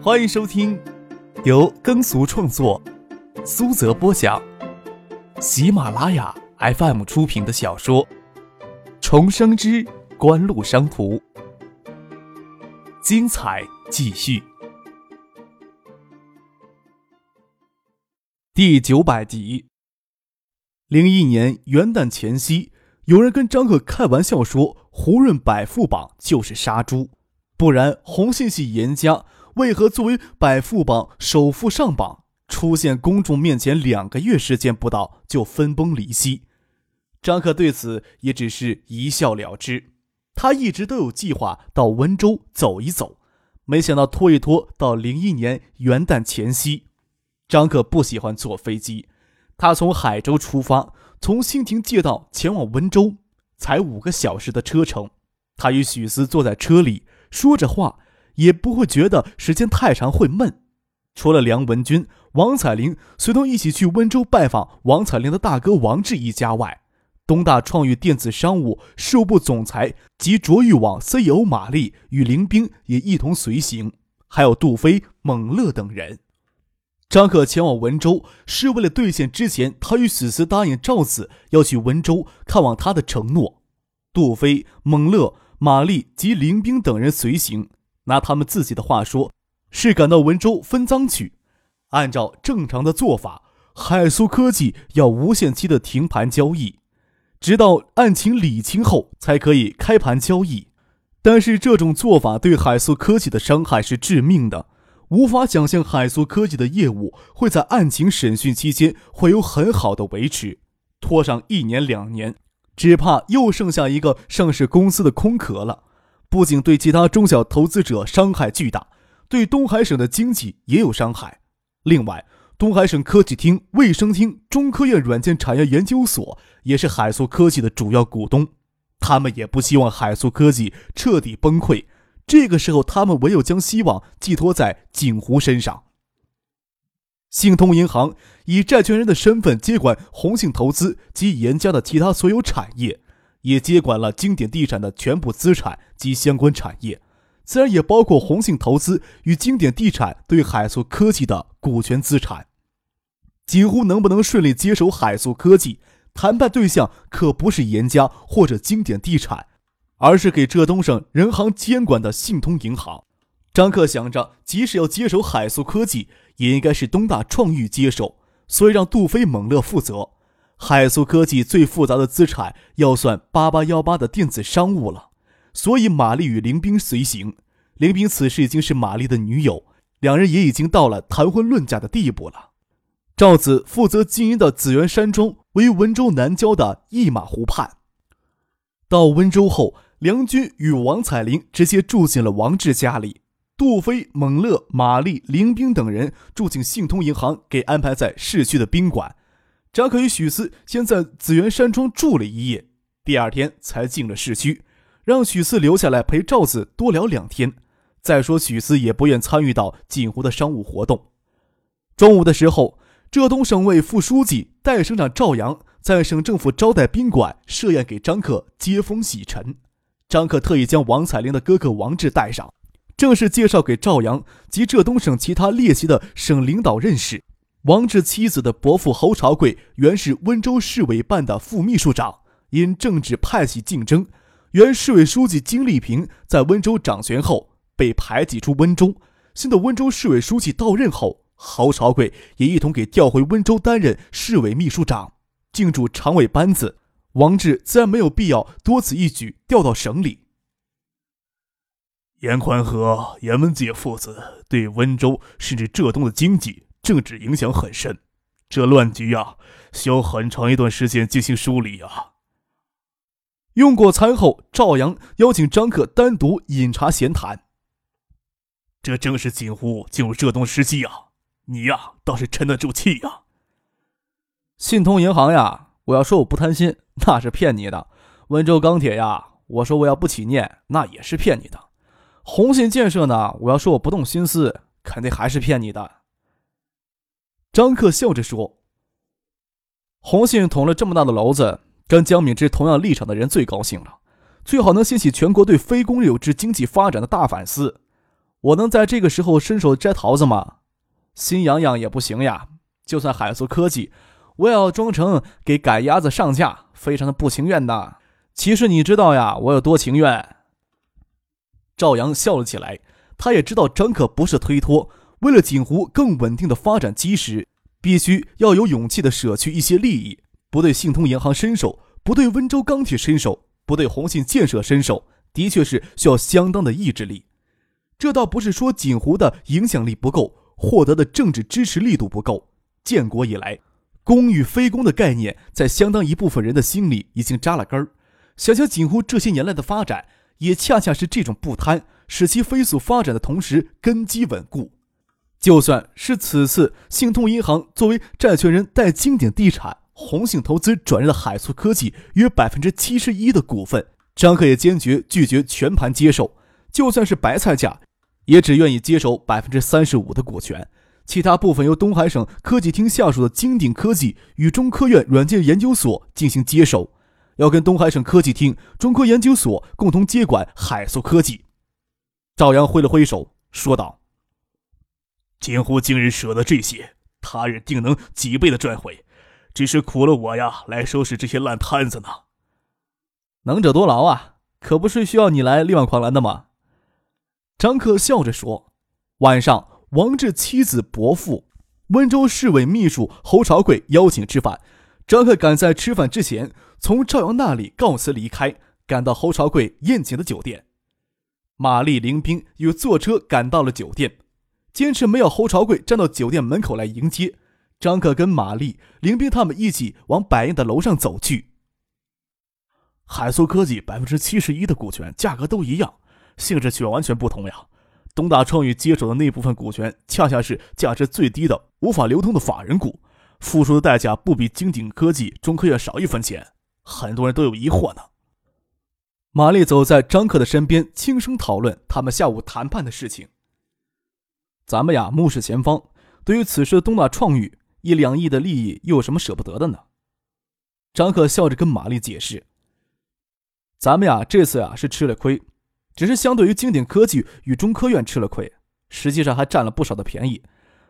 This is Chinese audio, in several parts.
欢迎收听由耕俗创作、苏泽播讲、喜马拉雅 FM 出品的小说《重生之官路商途》，精彩继续，第九百集。零一年元旦前夕，有人跟张克开玩笑说：“胡润百富榜就是杀猪，不然红信系严家。”为何作为百富榜首富上榜，出现公众面前两个月时间不到就分崩离析？张克对此也只是一笑了之。他一直都有计划到温州走一走，没想到拖一拖到零一年元旦前夕。张克不喜欢坐飞机，他从海州出发，从新亭借道前往温州，才五个小时的车程。他与许思坐在车里说着话。也不会觉得时间太长会闷。除了梁文军、王彩玲随同一起去温州拜访王彩玲的大哥王志一家外，东大创域电子商务事务部总裁及卓玉网 CEO 马丽与林冰也一同随行，还有杜飞、蒙乐等人。张可前往温州是为了兑现之前他与死死答应赵子要去温州看望他的承诺。杜飞、蒙乐、马丽及林冰等人随行。拿他们自己的话说，是赶到温州分赃去。按照正常的做法，海苏科技要无限期的停盘交易，直到案情理清后才可以开盘交易。但是这种做法对海苏科技的伤害是致命的，无法想象海苏科技的业务会在案情审讯期间会有很好的维持。拖上一年两年，只怕又剩下一个上市公司的空壳了。不仅对其他中小投资者伤害巨大，对东海省的经济也有伤害。另外，东海省科技厅、卫生厅、中科院软件产业研究所也是海素科技的主要股东，他们也不希望海素科技彻底崩溃。这个时候，他们唯有将希望寄托在景湖身上。信通银行以债权人的身份接管宏信投资及严家的其他所有产业。也接管了经典地产的全部资产及相关产业，自然也包括宏信投资与经典地产对海素科技的股权资产。几乎能不能顺利接手海素科技，谈判对象可不是严家或者经典地产，而是给浙东省人行监管的信通银行。张克想着，即使要接手海素科技，也应该是东大创域接手，所以让杜飞、猛乐负责。海苏科技最复杂的资产要算八八幺八的电子商务了，所以玛丽与林冰随行。林冰此时已经是玛丽的女友，两人也已经到了谈婚论嫁的地步了。赵子负责经营的紫园山庄位于温州南郊的一马湖畔。到温州后，梁军与王彩玲直接住进了王志家里，杜飞、蒙乐、玛丽、林冰等人住进信通银行给安排在市区的宾馆。张可与许四先在紫园山庄住了一夜，第二天才进了市区，让许四留下来陪赵子多聊两天。再说许四也不愿参与到锦湖的商务活动。中午的时候，浙东省委副书记、代省长赵阳在省政府招待宾馆设宴给张克接风洗尘。张克特意将王彩玲的哥哥王志带上，正式介绍给赵阳及浙东省其他列席的省领导认识。王志妻子的伯父侯朝贵原是温州市委办的副秘书长，因政治派系竞争，原市委书记金立平在温州掌权后被排挤出温州。新的温州市委书记到任后，侯朝贵也一同给调回温州担任市委秘书长，进驻常委班子。王志自然没有必要多此一举调到省里。严宽和、严文杰父子对温州甚至浙东的经济。政治影响很深，这乱局呀，需要很长一段时间进行梳理呀。用过餐后，赵阳邀请张克单独饮茶闲谈。这正是锦湖进入浙东时机呀，你呀倒是沉得住气呀。信通银行呀，我要说我不贪心，那是骗你的。温州钢铁呀，我说我要不起念，那也是骗你的。红信建设呢，我要说我不动心思，肯定还是骗你的。张克笑着说：“红信捅了这么大的娄子，跟江敏之同样立场的人最高兴了，最好能掀起全国对非公有制经济发展的大反思。我能在这个时候伸手摘桃子吗？心痒痒也不行呀。就算海苏科技，我也要装成给赶鸭子上架，非常的不情愿的。其实你知道呀，我有多情愿。赵阳笑了起来，他也知道张可不是推脱，为了锦湖更稳定的发展基石，必须要有勇气的舍去一些利益，不对信通银行伸手，不对温州钢铁伸手，不对红信建设伸手，的确是需要相当的意志力。这倒不是说锦湖的影响力不够，获得的政治支持力度不够。建国以来，公与非公的概念在相当一部分人的心里已经扎了根儿。想想锦湖这些年来的发展，也恰恰是这种不贪，使其飞速发展的同时根基稳固。就算是此次信通银行作为债权人代金鼎地产、红信投资转让海素科技约百分之七十一的股份，张克也坚决拒绝全盘接受。就算是白菜价。也只愿意接手百分之三十五的股权，其他部分由东海省科技厅下属的金鼎科技与中科院软件研究所进行接手，要跟东海省科技厅、中科研究所共同接管海素科技。赵阳挥了挥手，说道：“锦湖今日舍得这些，他日定能几倍的赚回，只是苦了我呀，来收拾这些烂摊子呢。能者多劳啊，可不是需要你来力挽狂澜的吗？”张克笑着说：“晚上，王志妻子伯父、温州市委秘书侯朝贵邀请吃饭。张克赶在吃饭之前从赵阳那里告辞离开，赶到侯朝贵宴请的酒店。玛丽、林冰又坐车赶到了酒店，坚持没有侯朝贵站到酒店门口来迎接。张克跟玛丽、林冰他们一起往百宴的楼上走去。海苏科技百分之七十一的股权，价格都一样。”性质却完全不同呀！东大创意接手的那部分股权，恰恰是价值最低的、无法流通的法人股，付出的代价不比金鼎科技、中科院少一分钱。很多人都有疑惑呢。玛丽走在张克的身边，轻声讨论他们下午谈判的事情。咱们呀，目视前方，对于此时的东大创宇，一两亿的利益又有什么舍不得的呢？张克笑着跟玛丽解释：“咱们呀，这次呀是吃了亏。”只是相对于经典科技与中科院吃了亏，实际上还占了不少的便宜。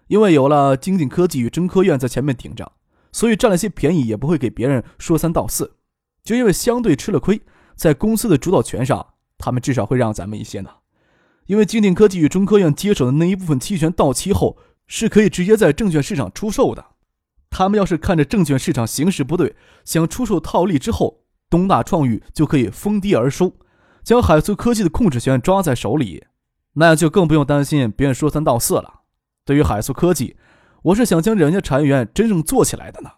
因为有了经典科技与中科院在前面顶着，所以占了些便宜也不会给别人说三道四。就因为相对吃了亏，在公司的主导权上，他们至少会让咱们一些呢。因为金鼎科技与中科院接手的那一部分期权到期后，是可以直接在证券市场出售的。他们要是看着证券市场形势不对，想出售套利之后，东大创宇就可以封低而收。将海苏科技的控制权抓在手里，那样就更不用担心别人说三道四了。对于海苏科技，我是想将人家产业园真正做起来的呢。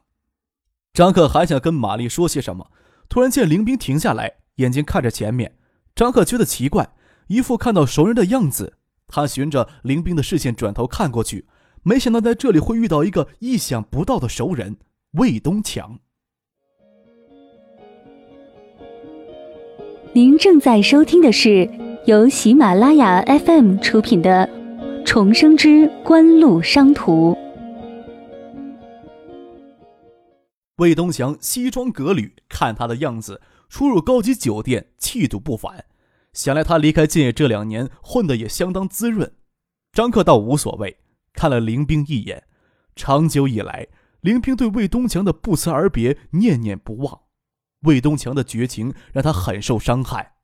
张克还想跟玛丽说些什么，突然见林冰停下来，眼睛看着前面。张克觉得奇怪，一副看到熟人的样子。他循着林冰的视线转头看过去，没想到在这里会遇到一个意想不到的熟人——魏东强。您正在收听的是由喜马拉雅 FM 出品的《重生之官路商途》。魏东强西装革履，看他的样子，出入高级酒店，气度不凡。想来他离开建业这两年，混得也相当滋润。张克倒无所谓，看了林冰一眼。长久以来，林冰对魏东强的不辞而别念念不忘。魏东强的绝情让他很受伤害，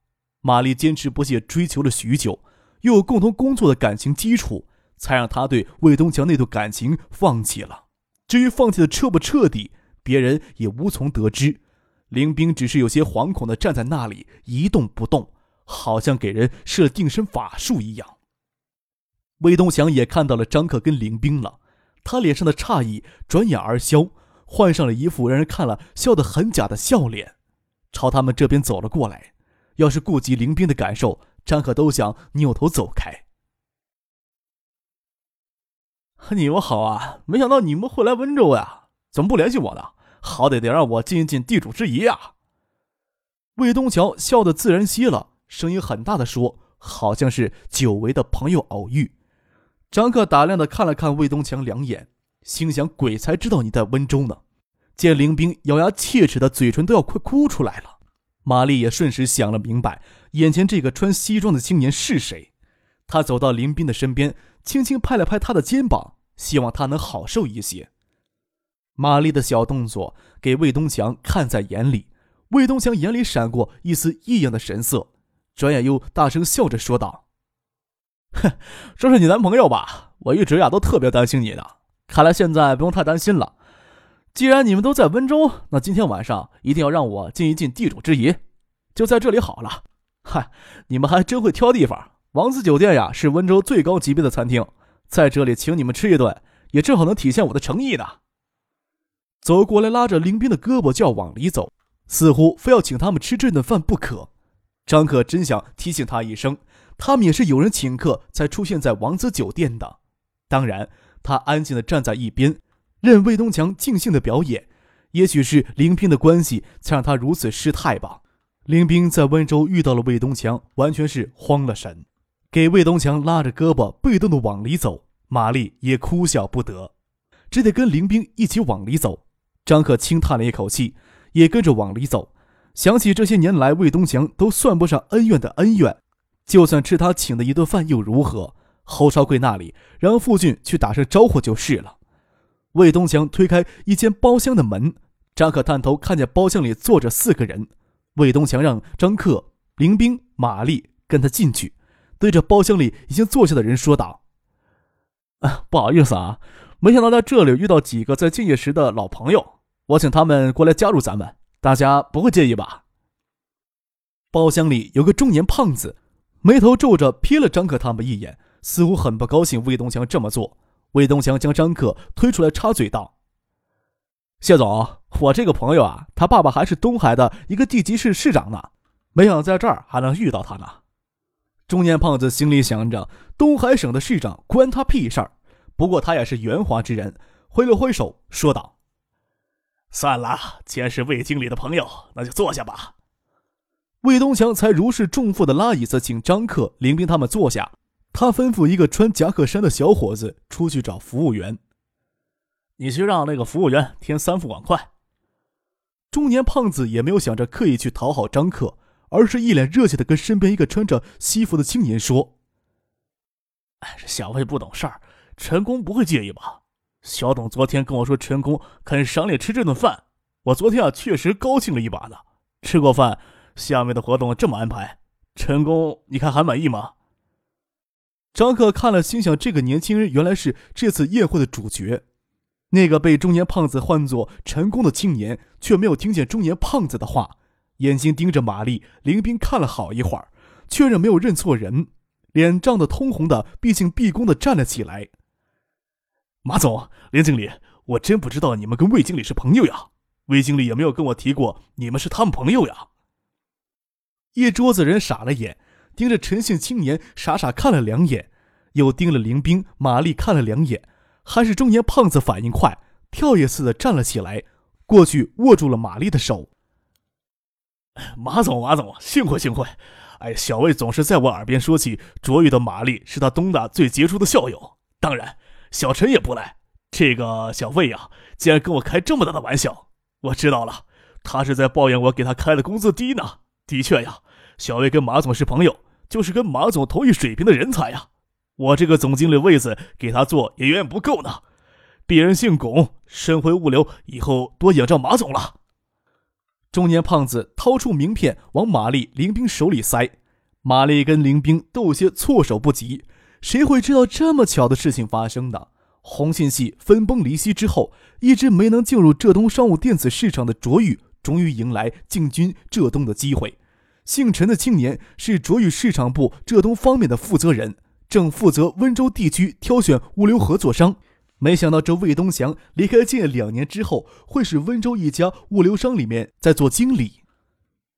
玛丽坚持不懈追求了许久，又有共同工作的感情基础，才让他对魏东强那段感情放弃了。至于放弃的彻不彻底，别人也无从得知。林冰只是有些惶恐的站在那里一动不动，好像给人施了定身法术一样。魏东强也看到了张克跟林冰了，他脸上的诧异转眼而消。换上了一副让人看了笑得很假的笑脸，朝他们这边走了过来。要是顾及林冰的感受，张可都想扭头走开。你们好啊，没想到你们会来温州呀？怎么不联系我呢？好歹得让我尽一尽地主之谊啊！魏东桥笑得自然些了，声音很大的说，好像是久违的朋友偶遇。张克打量的看了看魏东强两眼。心想：鬼才知道你在温州呢！见林冰咬牙切齿的嘴唇都要快哭出来了，玛丽也瞬时想了明白，眼前这个穿西装的青年是谁。他走到林斌的身边，轻轻拍了拍他的肩膀，希望他能好受一些。玛丽的小动作给魏东强看在眼里，魏东强眼里闪过一丝异样的神色，转眼又大声笑着说道：“哼，这是你男朋友吧？我一直呀都特别担心你的，看来现在不用太担心了。既然你们都在温州，那今天晚上一定要让我尽一尽地主之谊，就在这里好了。嗨，你们还真会挑地方。”王子酒店呀，是温州最高级别的餐厅，在这里请你们吃一顿，也正好能体现我的诚意呢。走过来，拉着林斌的胳膊就要往里走，似乎非要请他们吃这顿饭不可。张可真想提醒他一声，他们也是有人请客才出现在王子酒店的。当然，他安静的站在一边，任魏东强尽兴的表演。也许是林冰的关系，才让他如此失态吧。林冰在温州遇到了魏东强，完全是慌了神。给魏东强拉着胳膊，被动的往里走，玛丽也哭笑不得，只得跟林冰一起往里走。张可轻叹了一口气，也跟着往里走。想起这些年来魏东强都算不上恩怨的恩怨，就算吃他请的一顿饭又如何？侯少贵那里让傅俊去打声招呼就是了。魏东强推开一间包厢的门，张可探头看见包厢里坐着四个人。魏东强让张克、林兵、玛丽跟他进去。对着包厢里已经坐下的人说道：“啊，不好意思啊，没想到在这里遇到几个在敬业时的老朋友，我请他们过来加入咱们，大家不会介意吧？”包厢里有个中年胖子，眉头皱着，瞥了张可他们一眼，似乎很不高兴魏东强这么做。魏东强将张可推出来，插嘴道：“谢总，我这个朋友啊，他爸爸还是东海的一个地级市市长呢，没想到在这儿还能遇到他呢。”中年胖子心里想着：“东海省的市长关他屁事儿。”不过他也是圆滑之人，挥了挥手说道：“算了，既然是魏经理的朋友，那就坐下吧。”魏东强才如释重负的拉椅子，请张克、林兵他们坐下。他吩咐一个穿夹克衫的小伙子出去找服务员：“你去让那个服务员添三副碗筷。”中年胖子也没有想着刻意去讨好张克。而是一脸热切的跟身边一个穿着西服的青年说：“哎，这小魏不懂事儿，陈工不会介意吧？小董昨天跟我说，陈工肯赏脸吃这顿饭，我昨天啊确实高兴了一把呢。吃过饭，下面的活动这么安排，陈工你看还满意吗？”张克看了，心想：这个年轻人原来是这次宴会的主角。那个被中年胖子唤作陈工的青年，却没有听见中年胖子的话。眼睛盯着玛丽、林斌看了好一会儿，确认没有认错人，脸涨得通红的，毕竟毕恭的站了起来。马总、林经理，我真不知道你们跟魏经理是朋友呀。魏经理也没有跟我提过你们是他们朋友呀。一桌子人傻了眼，盯着陈姓青年傻傻看了两眼，又盯了林冰、玛丽看了两眼，还是中年胖子反应快，跳跃似的站了起来，过去握住了玛丽的手。马总，马总，幸会幸会！哎，小魏总是在我耳边说起卓越的玛丽是他东大最杰出的校友。当然，小陈也不赖。这个小魏呀，竟然跟我开这么大的玩笑，我知道了，他是在抱怨我给他开的工资低呢。的确呀，小魏跟马总是朋友，就是跟马总同一水平的人才呀。我这个总经理位子给他做也远远不够呢。鄙人姓龚，身回物流，以后多仰仗马总了。中年胖子掏出名片往马丽、林兵手里塞，马丽跟林兵都有些措手不及。谁会知道这么巧的事情发生的？红信系分崩离析之后，一直没能进入浙东商务电子市场的卓宇，终于迎来进军浙东的机会。姓陈的青年是卓宇市场部浙东方面的负责人，正负责温州地区挑选物流合作商。没想到这魏东祥离开近两年之后，会是温州一家物流商里面在做经理。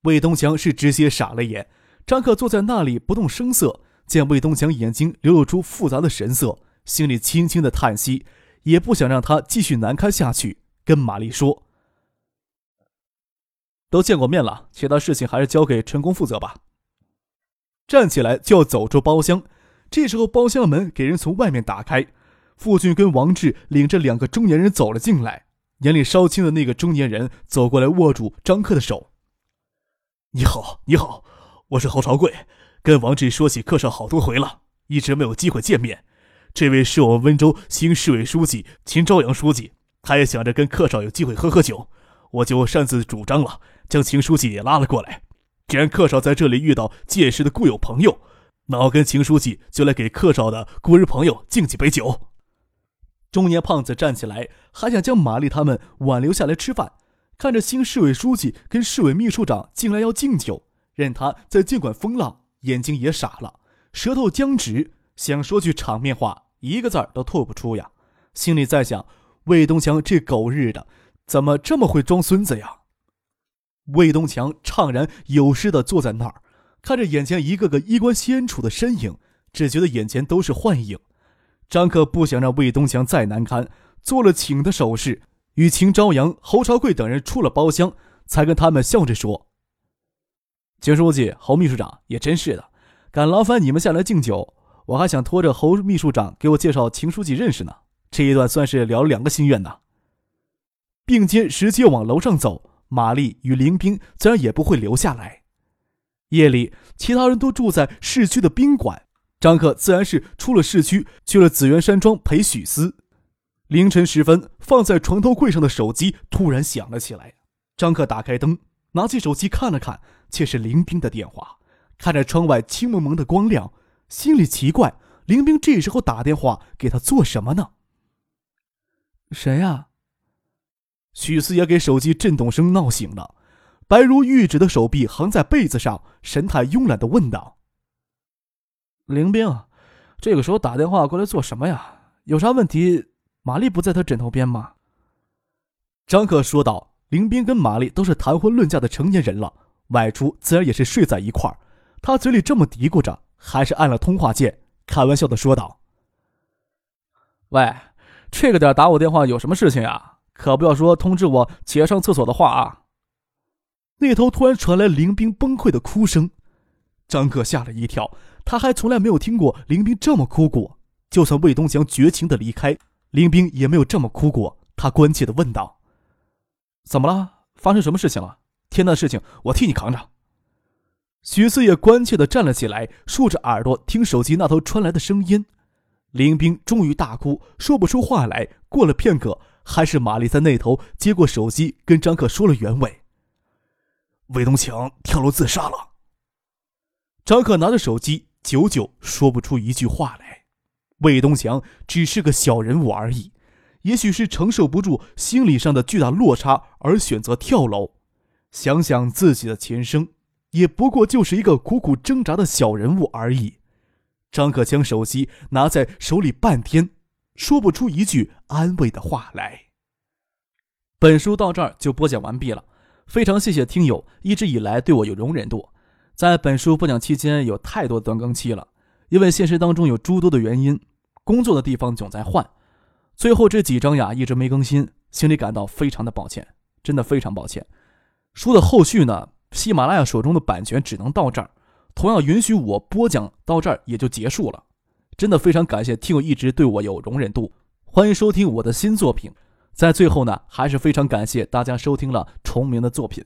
魏东祥是直接傻了眼。张克坐在那里不动声色，见魏东强眼睛流露出复杂的神色，心里轻轻的叹息，也不想让他继续难堪下去，跟玛丽说：“都见过面了，其他事情还是交给陈工负责吧。”站起来就要走出包厢，这时候包厢门给人从外面打开。傅俊跟王志领着两个中年人走了进来，年龄稍轻的那个中年人走过来，握住张克的手。“你好，你好，我是侯朝贵，跟王志说起客上好多回了。一直没有机会见面。这位是我们温州新市委书记秦朝阳书记，他也想着跟客少有机会喝喝酒，我就擅自主张了，将秦书记也拉了过来。既然客少在这里遇到届时的故友朋友，那我跟秦书记就来给客少的故人朋友敬几杯酒。中年胖子站起来，还想将玛丽他们挽留下来吃饭。看着新市委书记跟市委秘书长进来要敬酒，任他在尽管风浪，眼睛也傻了，舌头僵直，想说句场面话，一个字儿都吐不出呀。心里在想：魏东强这狗日的，怎么这么会装孙子呀？魏东强怅然有失的坐在那儿，看着眼前一个个衣冠鲜楚的身影，只觉得眼前都是幻影。张克不想让魏东强再难堪，做了请的手势。与秦朝阳、侯朝贵等人出了包厢，才跟他们笑着说：“秦书记、侯秘书长也真是的，敢劳烦你们下来敬酒，我还想拖着侯秘书长给我介绍秦书记认识呢。这一段算是了了两个心愿呢。”并肩直接往楼上走，玛丽与林冰自然也不会留下来。夜里，其他人都住在市区的宾馆，张克自然是出了市区，去了紫园山庄陪许思。凌晨时分，放在床头柜上的手机突然响了起来。张克打开灯，拿起手机看了看，却是林冰的电话。看着窗外青蒙蒙的光亮，心里奇怪：林冰这时候打电话给他做什么呢？谁呀？许四也给手机震动声闹醒了，白如玉指的手臂横在被子上，神态慵懒的问道：“林冰，这个时候打电话过来做什么呀？有啥问题？”玛丽不在他枕头边吗？张克说道：“林斌跟玛丽都是谈婚论嫁的成年人了，外出自然也是睡在一块儿。”他嘴里这么嘀咕着，还是按了通话键，开玩笑的说道：“喂，这个点打我电话有什么事情啊？可不要说通知我起来上厕所的话啊！”那头突然传来林斌崩溃的哭声，张克吓了一跳，他还从来没有听过林斌这么哭过。就算魏东强绝情的离开。林冰也没有这么哭过，他关切的问道：“怎么了？发生什么事情了？天大的事情，我替你扛着。”许四爷关切的站了起来，竖着耳朵听手机那头传来的声音。林冰终于大哭，说不出话来。过了片刻，还是玛丽在那头接过手机，跟张克说了原委：“魏东强跳楼自杀了。”张克拿着手机，久久说不出一句话来。魏东强只是个小人物而已，也许是承受不住心理上的巨大落差而选择跳楼。想想自己的前生，也不过就是一个苦苦挣扎的小人物而已。张可将手机拿在手里半天，说不出一句安慰的话来。本书到这儿就播讲完毕了，非常谢谢听友一直以来对我有容忍度。在本书播讲期间，有太多断更期了。因为现实当中有诸多的原因，工作的地方总在换，最后这几章呀一直没更新，心里感到非常的抱歉，真的非常抱歉。书的后续呢，喜马拉雅手中的版权只能到这儿，同样允许我播讲到这儿也就结束了。真的非常感谢听友一直对我有容忍度，欢迎收听我的新作品。在最后呢，还是非常感谢大家收听了重名的作品。